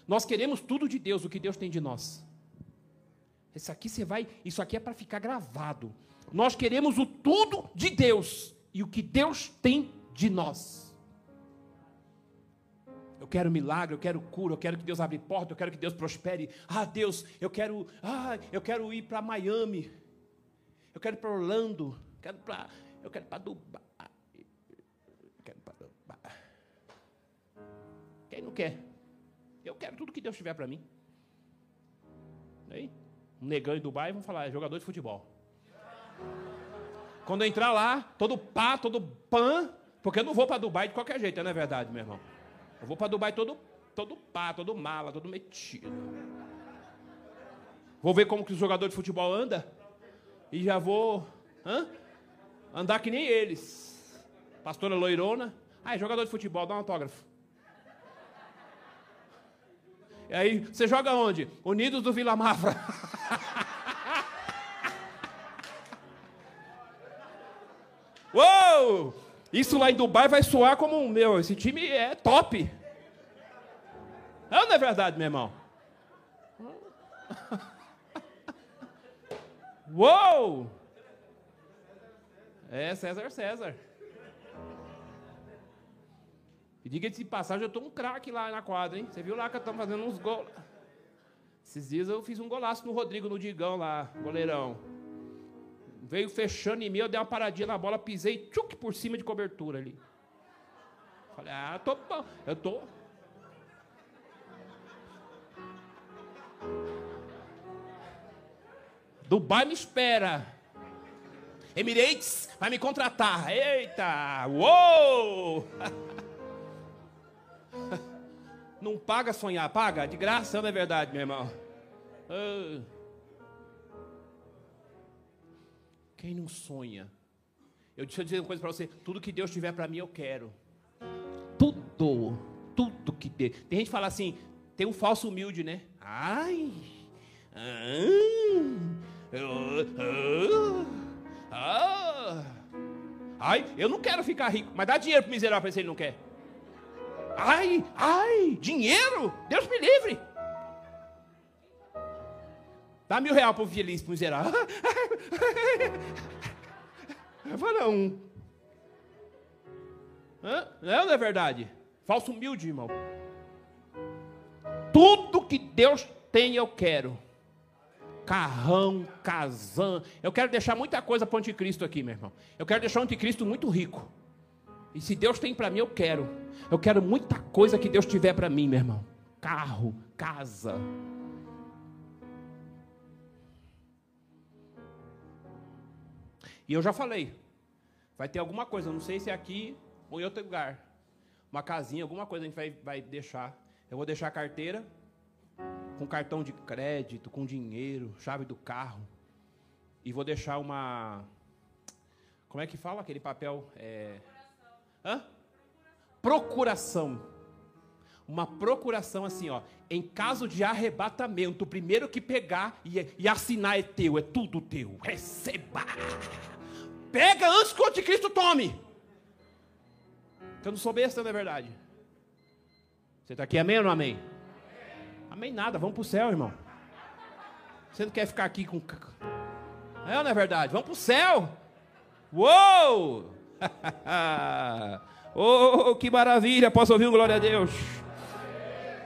Nós queremos tudo de Deus, o que Deus tem de nós. Isso aqui você vai, isso aqui é para ficar gravado. Nós queremos o tudo de Deus e o que Deus tem de nós. Eu quero milagre, eu quero cura, eu quero que Deus abra porta, eu quero que Deus prospere. Ah, Deus, eu quero, ah, eu quero ir para Miami. Eu quero ir para Orlando, eu quero para, eu quero para Dubai. Quem não quer? Eu quero tudo que Deus tiver para mim. Aí, um negão em Dubai, vamos falar, é jogador de futebol. Quando eu entrar lá, todo pá, todo pan, porque eu não vou para Dubai de qualquer jeito, não é verdade, meu irmão? Eu vou para Dubai todo, todo pá, todo mala, todo metido. Vou ver como que o jogador de futebol anda e já vou hã? andar que nem eles. Pastora Loirona, ah, é jogador de futebol, dá um autógrafo. E aí, você joga onde? Unidos do Vila Mafra. Uou! Isso lá em Dubai vai soar como um meu. Esse time é top. Não, não é verdade, meu irmão? Uou! É César César. E diga de passagem, eu estou um craque lá na quadra, hein? Você viu lá que estou fazendo uns gols. Esses dias eu fiz um golaço no Rodrigo, no Digão lá, goleirão. Veio fechando em mim, eu dei uma paradinha na bola, pisei tchuc por cima de cobertura ali. Falei, ah, tô bom, eu tô. Dubai me espera. Emirates vai me contratar. Eita! Uou! Não paga sonhar, paga? De graça, não é verdade, meu irmão? Ah. Quem não sonha? Eu deixa eu dizer uma coisa para você: tudo que Deus tiver para mim, eu quero. Tudo, tudo que Deus. Tem gente que fala assim: tem um falso humilde, né? Ai, ah, ah, ai, eu não quero ficar rico, mas dá dinheiro para miserável se ele não quer. Ai, ai, dinheiro? Deus me livre. Dá mil reais para o feliz, para o miserável. Falo, não. Hã? Não, é verdade? Falso humilde, irmão. Tudo que Deus tem, eu quero. Carrão, casão. Eu quero deixar muita coisa para o anticristo aqui, meu irmão. Eu quero deixar o anticristo muito rico. E se Deus tem para mim, eu quero. Eu quero muita coisa que Deus tiver para mim, meu irmão. Carro, casa. E eu já falei. Vai ter alguma coisa, não sei se é aqui ou em outro lugar. uma casinha, alguma coisa a gente vai, vai deixar. Eu vou deixar a carteira com cartão de crédito, com dinheiro, chave do carro. E vou deixar uma. Como é que fala aquele papel? É... Hã? Procuração. Uma procuração assim, ó. Em caso de arrebatamento, o primeiro que pegar e, e assinar é teu, é tudo teu. Receba! Pega antes que o anticristo tome. Eu não sou besta, não é verdade? Você está aqui, amém ou não amém? Amém nada, vamos para o céu, irmão. Você não quer ficar aqui com. É não é verdade? Vamos para o céu. Uou! oh, que maravilha! Posso ouvir um glória a Deus?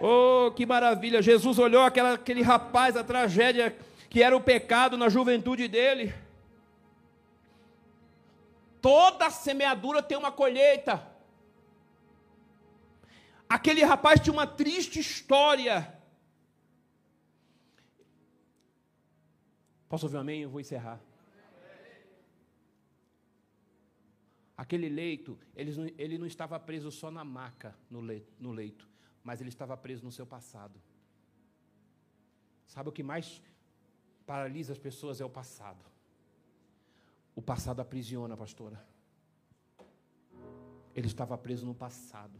Oh, que maravilha! Jesus olhou aquela, aquele rapaz, a tragédia que era o pecado na juventude dele. Toda semeadura tem uma colheita. Aquele rapaz tinha uma triste história. Posso ouvir um amém? Eu vou encerrar. Aquele leito, ele não, ele não estava preso só na maca, no leito, no leito, mas ele estava preso no seu passado. Sabe o que mais paralisa as pessoas é o passado. O passado aprisiona, pastora. Ele estava preso no passado.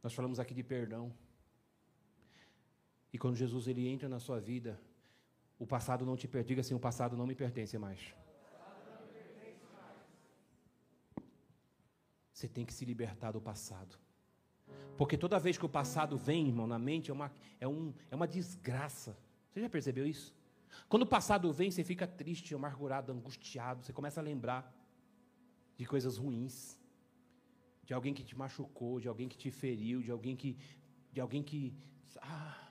Nós falamos aqui de perdão. E quando Jesus ele entra na sua vida, o passado não te pertence, diga assim, o passado não me pertence mais. Você tem que se libertar do passado. Porque toda vez que o passado vem, irmão, na mente, é uma, é um, é uma desgraça. Você já percebeu isso? Quando o passado vem, você fica triste, amargurado, angustiado, você começa a lembrar de coisas ruins de alguém que te machucou, de alguém que te feriu, de alguém que. De alguém que. Ah.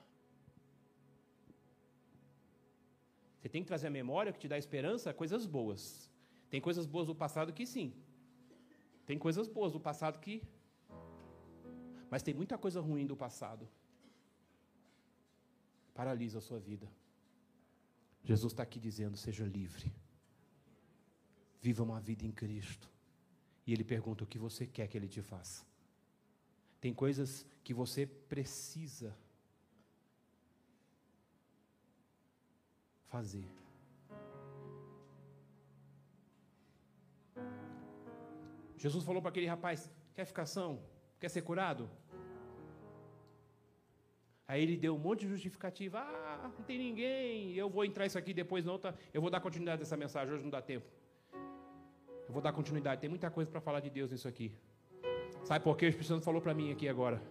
Você tem que trazer a memória que te dá esperança, coisas boas. Tem coisas boas do passado que sim. Tem coisas boas do passado que. Mas tem muita coisa ruim do passado. Paralisa a sua vida. Jesus está aqui dizendo: seja livre. Viva uma vida em Cristo. E ele pergunta o que você quer que ele te faça. Tem coisas que você precisa fazer. Jesus falou para aquele rapaz: quer ficar são? Quer ser curado? Aí ele deu um monte de justificativa. Ah, não tem ninguém. Eu vou entrar isso aqui depois, não. Eu vou dar continuidade dessa mensagem. Hoje não dá tempo. Eu vou dar continuidade. Tem muita coisa para falar de Deus nisso aqui. Sabe por quê? O Espírito Santo falou para mim aqui agora.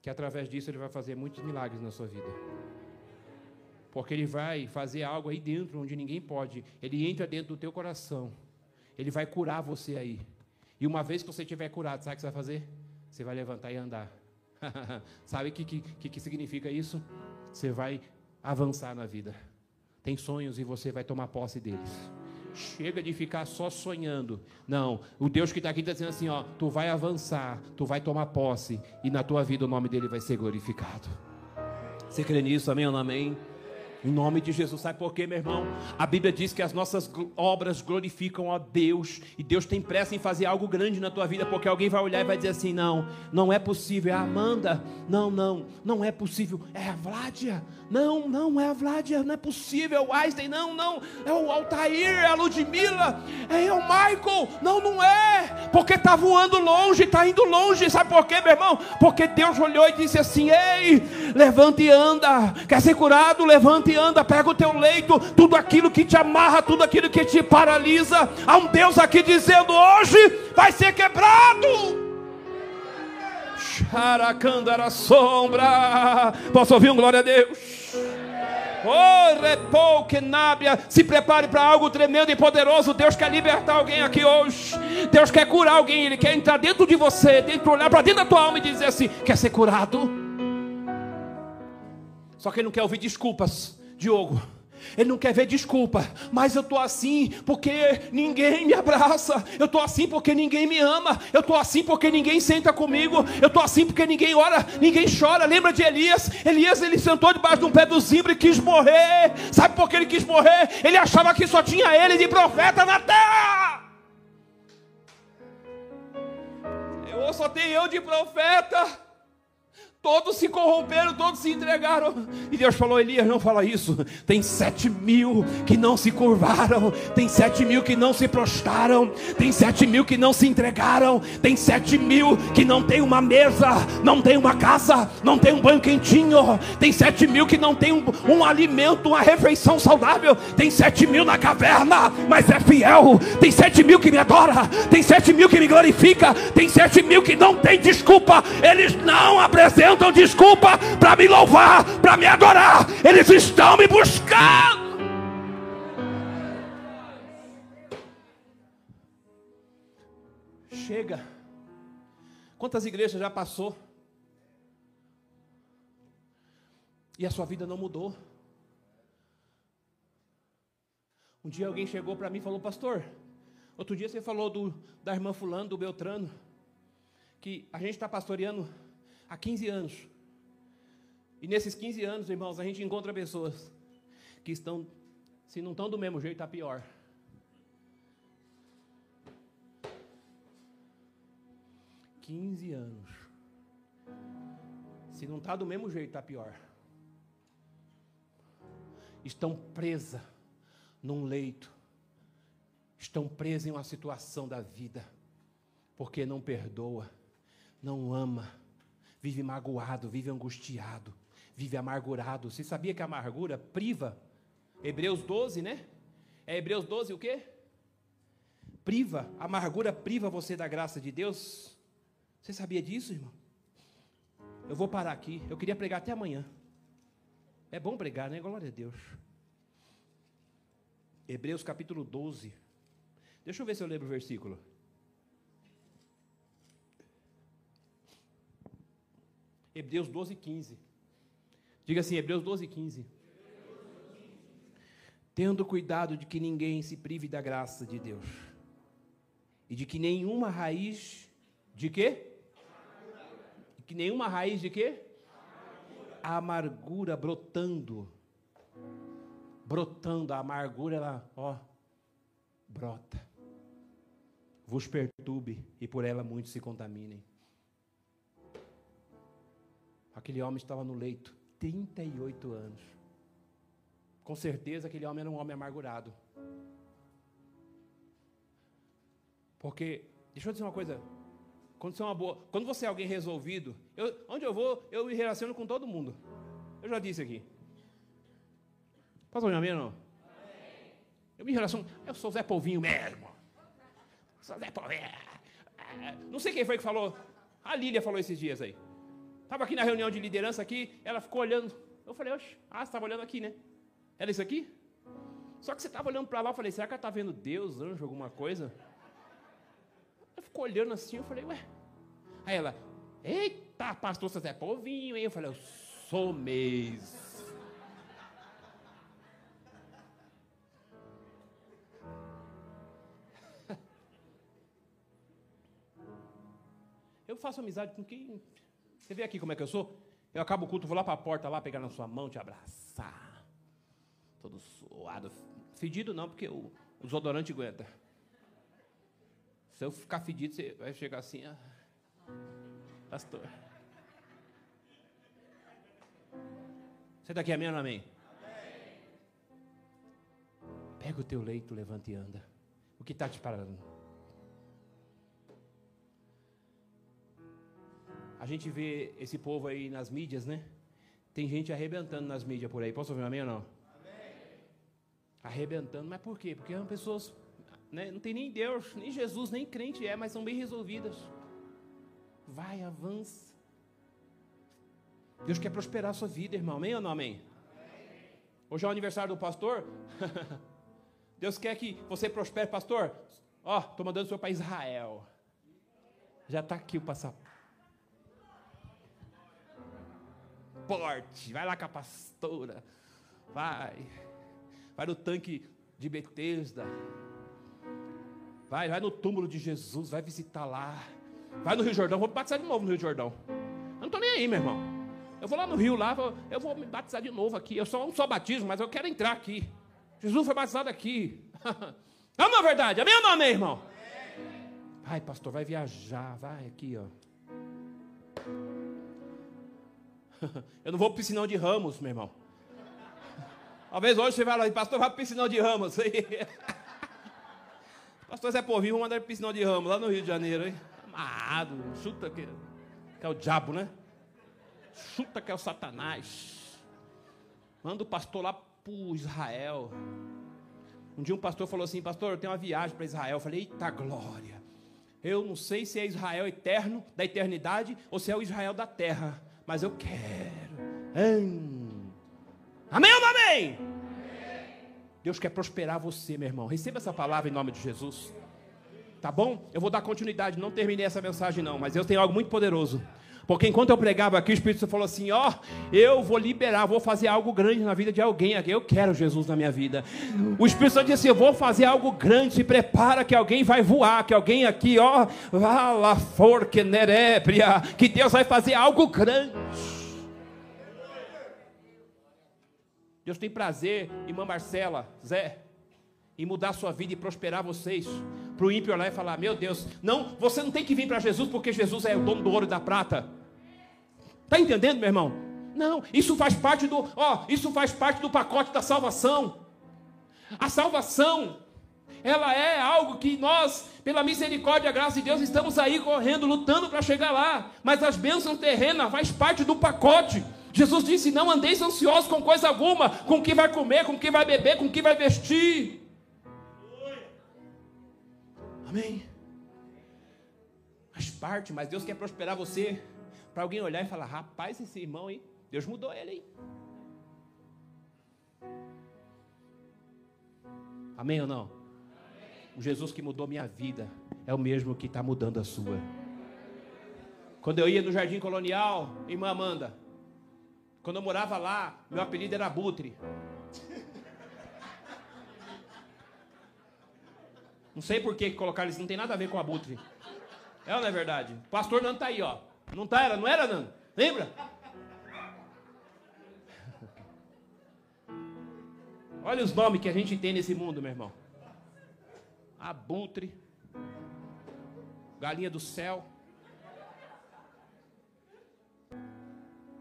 Que através disso ele vai fazer muitos milagres na sua vida. Porque ele vai fazer algo aí dentro onde ninguém pode. Ele entra dentro do teu coração. Ele vai curar você aí. E uma vez que você estiver curado, sabe o que você vai fazer? Você vai levantar e andar. sabe o que, que, que significa isso? Você vai avançar na vida. Tem sonhos e você vai tomar posse deles. Chega de ficar só sonhando. Não, o Deus que está aqui está dizendo assim: ó, tu vai avançar, tu vai tomar posse, e na tua vida o nome dele vai ser glorificado. Você crê nisso? Amém ou não amém? Em nome de Jesus, sabe por quê, meu irmão? A Bíblia diz que as nossas obras glorificam a Deus, e Deus tem pressa em fazer algo grande na tua vida, porque alguém vai olhar e vai dizer assim: não, não é possível, é a Amanda, não, não, não é possível, é a Vládia, não, não é a Vládia, não é possível, é o Einstein, não, não, é o Altair, é a Ludmilla, é o Michael, não, não é, porque está voando longe, está indo longe, sabe por quê, meu irmão? Porque Deus olhou e disse assim: ei, levante e anda, quer ser curado, levante e anda, pega o teu leito, tudo aquilo que te amarra, tudo aquilo que te paralisa. Há um Deus aqui dizendo: hoje vai ser quebrado. Xaracandara sombra. Posso ouvir um glória a Deus? Oh, repouque nábia. Se prepare para algo tremendo e poderoso. Deus quer libertar alguém aqui hoje. Deus quer curar alguém. Ele quer entrar dentro de você, dentro, olhar para dentro da tua alma e dizer assim: quer ser curado? Só que ele não quer ouvir desculpas. Diogo. Ele não quer ver desculpa, mas eu estou assim porque ninguém me abraça, eu estou assim porque ninguém me ama, eu estou assim porque ninguém senta comigo, eu estou assim porque ninguém ora, ninguém chora. Lembra de Elias? Elias ele sentou debaixo de um pé do zimbro e quis morrer. Sabe por que ele quis morrer? Ele achava que só tinha ele de profeta na terra. Senhor, só tem eu de profeta. Todos se corromperam, todos se entregaram. E Deus falou: Elias, não fala isso. Tem sete mil que não se curvaram. Tem sete mil que não se prostraram. Tem sete mil que não se entregaram. Tem sete mil que não tem uma mesa, não tem uma casa, não tem um banho quentinho. Tem sete mil que não tem um, um alimento, uma refeição saudável. Tem sete mil na caverna, mas é fiel. Tem sete mil que me adora. Tem sete mil que me glorifica. Tem sete mil que não tem desculpa. Eles não apresentam inventam desculpa para me louvar, para me adorar. Eles estão me buscando. Chega. Quantas igrejas já passou? E a sua vida não mudou. Um dia alguém chegou para mim e falou, pastor, outro dia você falou do, da irmã fulano, do Beltrano, que a gente está pastoreando há 15 anos. E nesses 15 anos, irmãos, a gente encontra pessoas que estão, se não estão do mesmo jeito, está pior. Quinze anos. Se não está do mesmo jeito, está pior. Estão presas num leito. Estão presas em uma situação da vida. Porque não perdoa, não ama vive magoado, vive angustiado, vive amargurado. Você sabia que a amargura priva? Hebreus 12, né? É Hebreus 12 o quê? Priva, a amargura priva você da graça de Deus. Você sabia disso, irmão? Eu vou parar aqui. Eu queria pregar até amanhã. É bom pregar, né? Glória a Deus. Hebreus capítulo 12. Deixa eu ver se eu lembro o versículo. Hebreus 12, 15. Diga assim, Hebreus 12, 15. Tendo cuidado de que ninguém se prive da graça de Deus. E de que nenhuma raiz de quê? De que nenhuma raiz de quê? A amargura brotando. Brotando, a amargura, ela, ó, brota. Vos perturbe e por ela muitos se contaminem. Aquele homem estava no leito, 38 anos. Com certeza aquele homem era um homem amargurado. Porque, deixa eu dizer uma coisa, quando você é, uma boa, quando você é alguém resolvido, eu, onde eu vou, eu me relaciono com todo mundo. Eu já disse aqui. Amém ou não? Eu me relaciono, eu sou Zé Polvinho mesmo. Sou Zé Polvinho. Não sei quem foi que falou. A Lília falou esses dias aí. Estava aqui na reunião de liderança aqui, ela ficou olhando. Eu falei, oxe, ah, você estava olhando aqui, né? Era isso aqui? Só que você estava olhando para lá, eu falei, será que ela está vendo Deus, anjo, alguma coisa? Ela ficou olhando assim, eu falei, ué. Aí ela, eita, pastor, você é povinho, hein? Eu falei, eu sou mesmo. Eu faço amizade com quem você vê aqui como é que eu sou? Eu acabo o culto, vou lá para a porta lá, pegar na sua mão, te abraçar. Todo suado. Fedido não, porque o, o desodorante aguenta. Se eu ficar fedido, você vai chegar assim, pastor. Você está aqui, amém ou amém? amém? Pega o teu leito, levanta e anda. O que está te parando? A gente vê esse povo aí nas mídias, né? Tem gente arrebentando nas mídias por aí. Posso ouvir um amém ou não? Amém. Arrebentando, mas por quê? Porque são pessoas, né? não tem nem Deus, nem Jesus, nem crente é, mas são bem resolvidas. Vai, avança. Deus quer prosperar a sua vida, irmão. Amém ou não amém? amém. Hoje é o aniversário do pastor. Deus quer que você prospere, pastor. Ó, oh, estou mandando o senhor para Israel. Já está aqui o passaporte. Porte, vai lá com a pastora, vai, vai no tanque de Betesda, vai, vai no túmulo de Jesus, vai visitar lá, vai no Rio Jordão, vou batizar de novo no Rio Jordão. Eu não estou nem aí, meu irmão. Eu vou lá no Rio, lá, eu vou me batizar de novo aqui. Eu sou um só batismo, mas eu quero entrar aqui. Jesus foi batizado aqui. Não é verdade? Amém ou não amém, irmão? Ai, pastor, vai viajar, vai aqui, ó. Eu não vou para o piscinão de Ramos, meu irmão. Talvez hoje você vai lá, pastor, vai o piscinão de Ramos. pastor Zé Povinho, vou mandar o piscinão de Ramos, lá no Rio de Janeiro, hein? Amarrado, chuta que, que é o diabo, né? Chuta que é o Satanás. Manda o pastor lá para Israel. Um dia um pastor falou assim, pastor, eu tenho uma viagem para Israel. Eu falei, eita glória. Eu não sei se é Israel eterno, da eternidade, ou se é o Israel da terra mas eu quero. Amém ou amém? Deus quer prosperar você, meu irmão. Receba essa palavra em nome de Jesus. Tá bom? Eu vou dar continuidade. Não terminei essa mensagem, não, mas eu tenho algo muito poderoso. Porque enquanto eu pregava aqui, o Espírito Santo falou assim: Ó, oh, eu vou liberar, vou fazer algo grande na vida de alguém aqui. Eu quero Jesus na minha vida. O Espírito Santo disse assim: Eu vou fazer algo grande. Se prepara que alguém vai voar, que alguém aqui, ó, vala forque nerébria, que Deus vai fazer algo grande. Deus tem prazer, irmã Marcela, Zé, em mudar a sua vida e prosperar vocês. Para o ímpio olhar e falar: Meu Deus, não, você não tem que vir para Jesus porque Jesus é o dono do ouro e da prata. Está entendendo, meu irmão? Não, isso faz parte do, ó, isso faz parte do pacote da salvação. A salvação, ela é algo que nós, pela misericórdia e graça de Deus, estamos aí correndo, lutando para chegar lá. Mas as bênçãos terrenas faz parte do pacote. Jesus disse: Não andeis ansiosos com coisa alguma, com o que vai comer, com o que vai beber, com o que vai vestir. Amém. Faz parte, mas Deus quer prosperar você para alguém olhar e falar: rapaz, esse irmão aí, Deus mudou ele aí. Amém ou não? O Jesus que mudou minha vida é o mesmo que está mudando a sua. Quando eu ia no Jardim Colonial, irmã Amanda, quando eu morava lá, meu apelido era Butre. Não sei por que colocaram isso, não tem nada a ver com abutre. É ou não é verdade? O pastor Nando está aí, ó. Não tá, era, não era, Nando? Lembra? Olha os nomes que a gente tem nesse mundo, meu irmão. Abutre, galinha do céu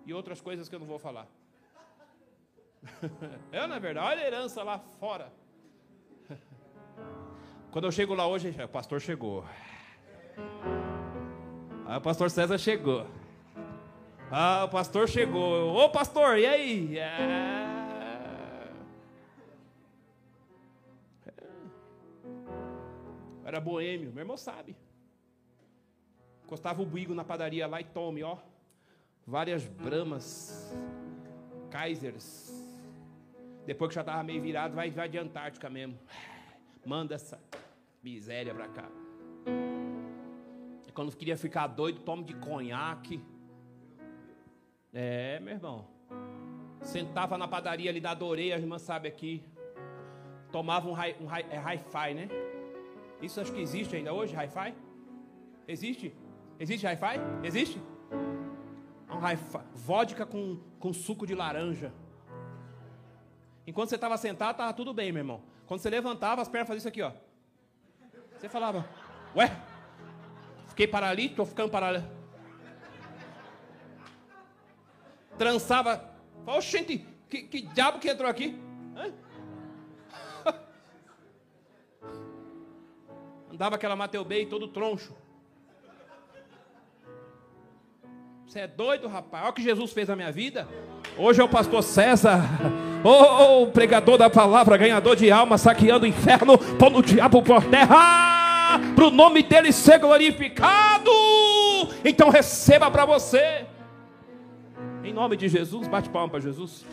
e outras coisas que eu não vou falar. É, na é verdade, olha a herança lá fora. Quando eu chego lá hoje, o pastor chegou. Aí o pastor César chegou. Ah, o pastor chegou. Ô pastor, e aí? É... Era boêmio, meu irmão sabe. Encostava o bigo na padaria lá e tome, ó. Várias bramas, Kaisers. Depois que já estava meio virado, vai, vai de Antártica mesmo. Manda essa miséria pra cá. Quando queria ficar doido, tome de conhaque. É, meu irmão. Sentava na padaria ali da Doreia, a irmã sabe aqui. Tomava um hi-fi, um hi, é hi-fi, né? Isso acho que existe ainda hoje, hi-fi? Existe? Existe hi-fi? Existe? Um hi-fi. Vodka com, com suco de laranja. Enquanto você estava sentado, estava tudo bem, meu irmão. Quando você levantava, as pernas faziam isso aqui, ó. Você falava, ué? Fiquei paralítico, estou ficando paralítico. Trançava. Oxente, que, que diabo que entrou aqui? Hã? Andava aquela Mateu Bey todo troncho. Você é doido, rapaz? Olha o que Jesus fez na minha vida. Hoje é o pastor César. Oh, oh, pregador da palavra, ganhador de alma, saqueando o inferno, pondo o diabo por terra para o nome dele ser glorificado. Então receba para você. Em nome de Jesus, bate palma para Jesus.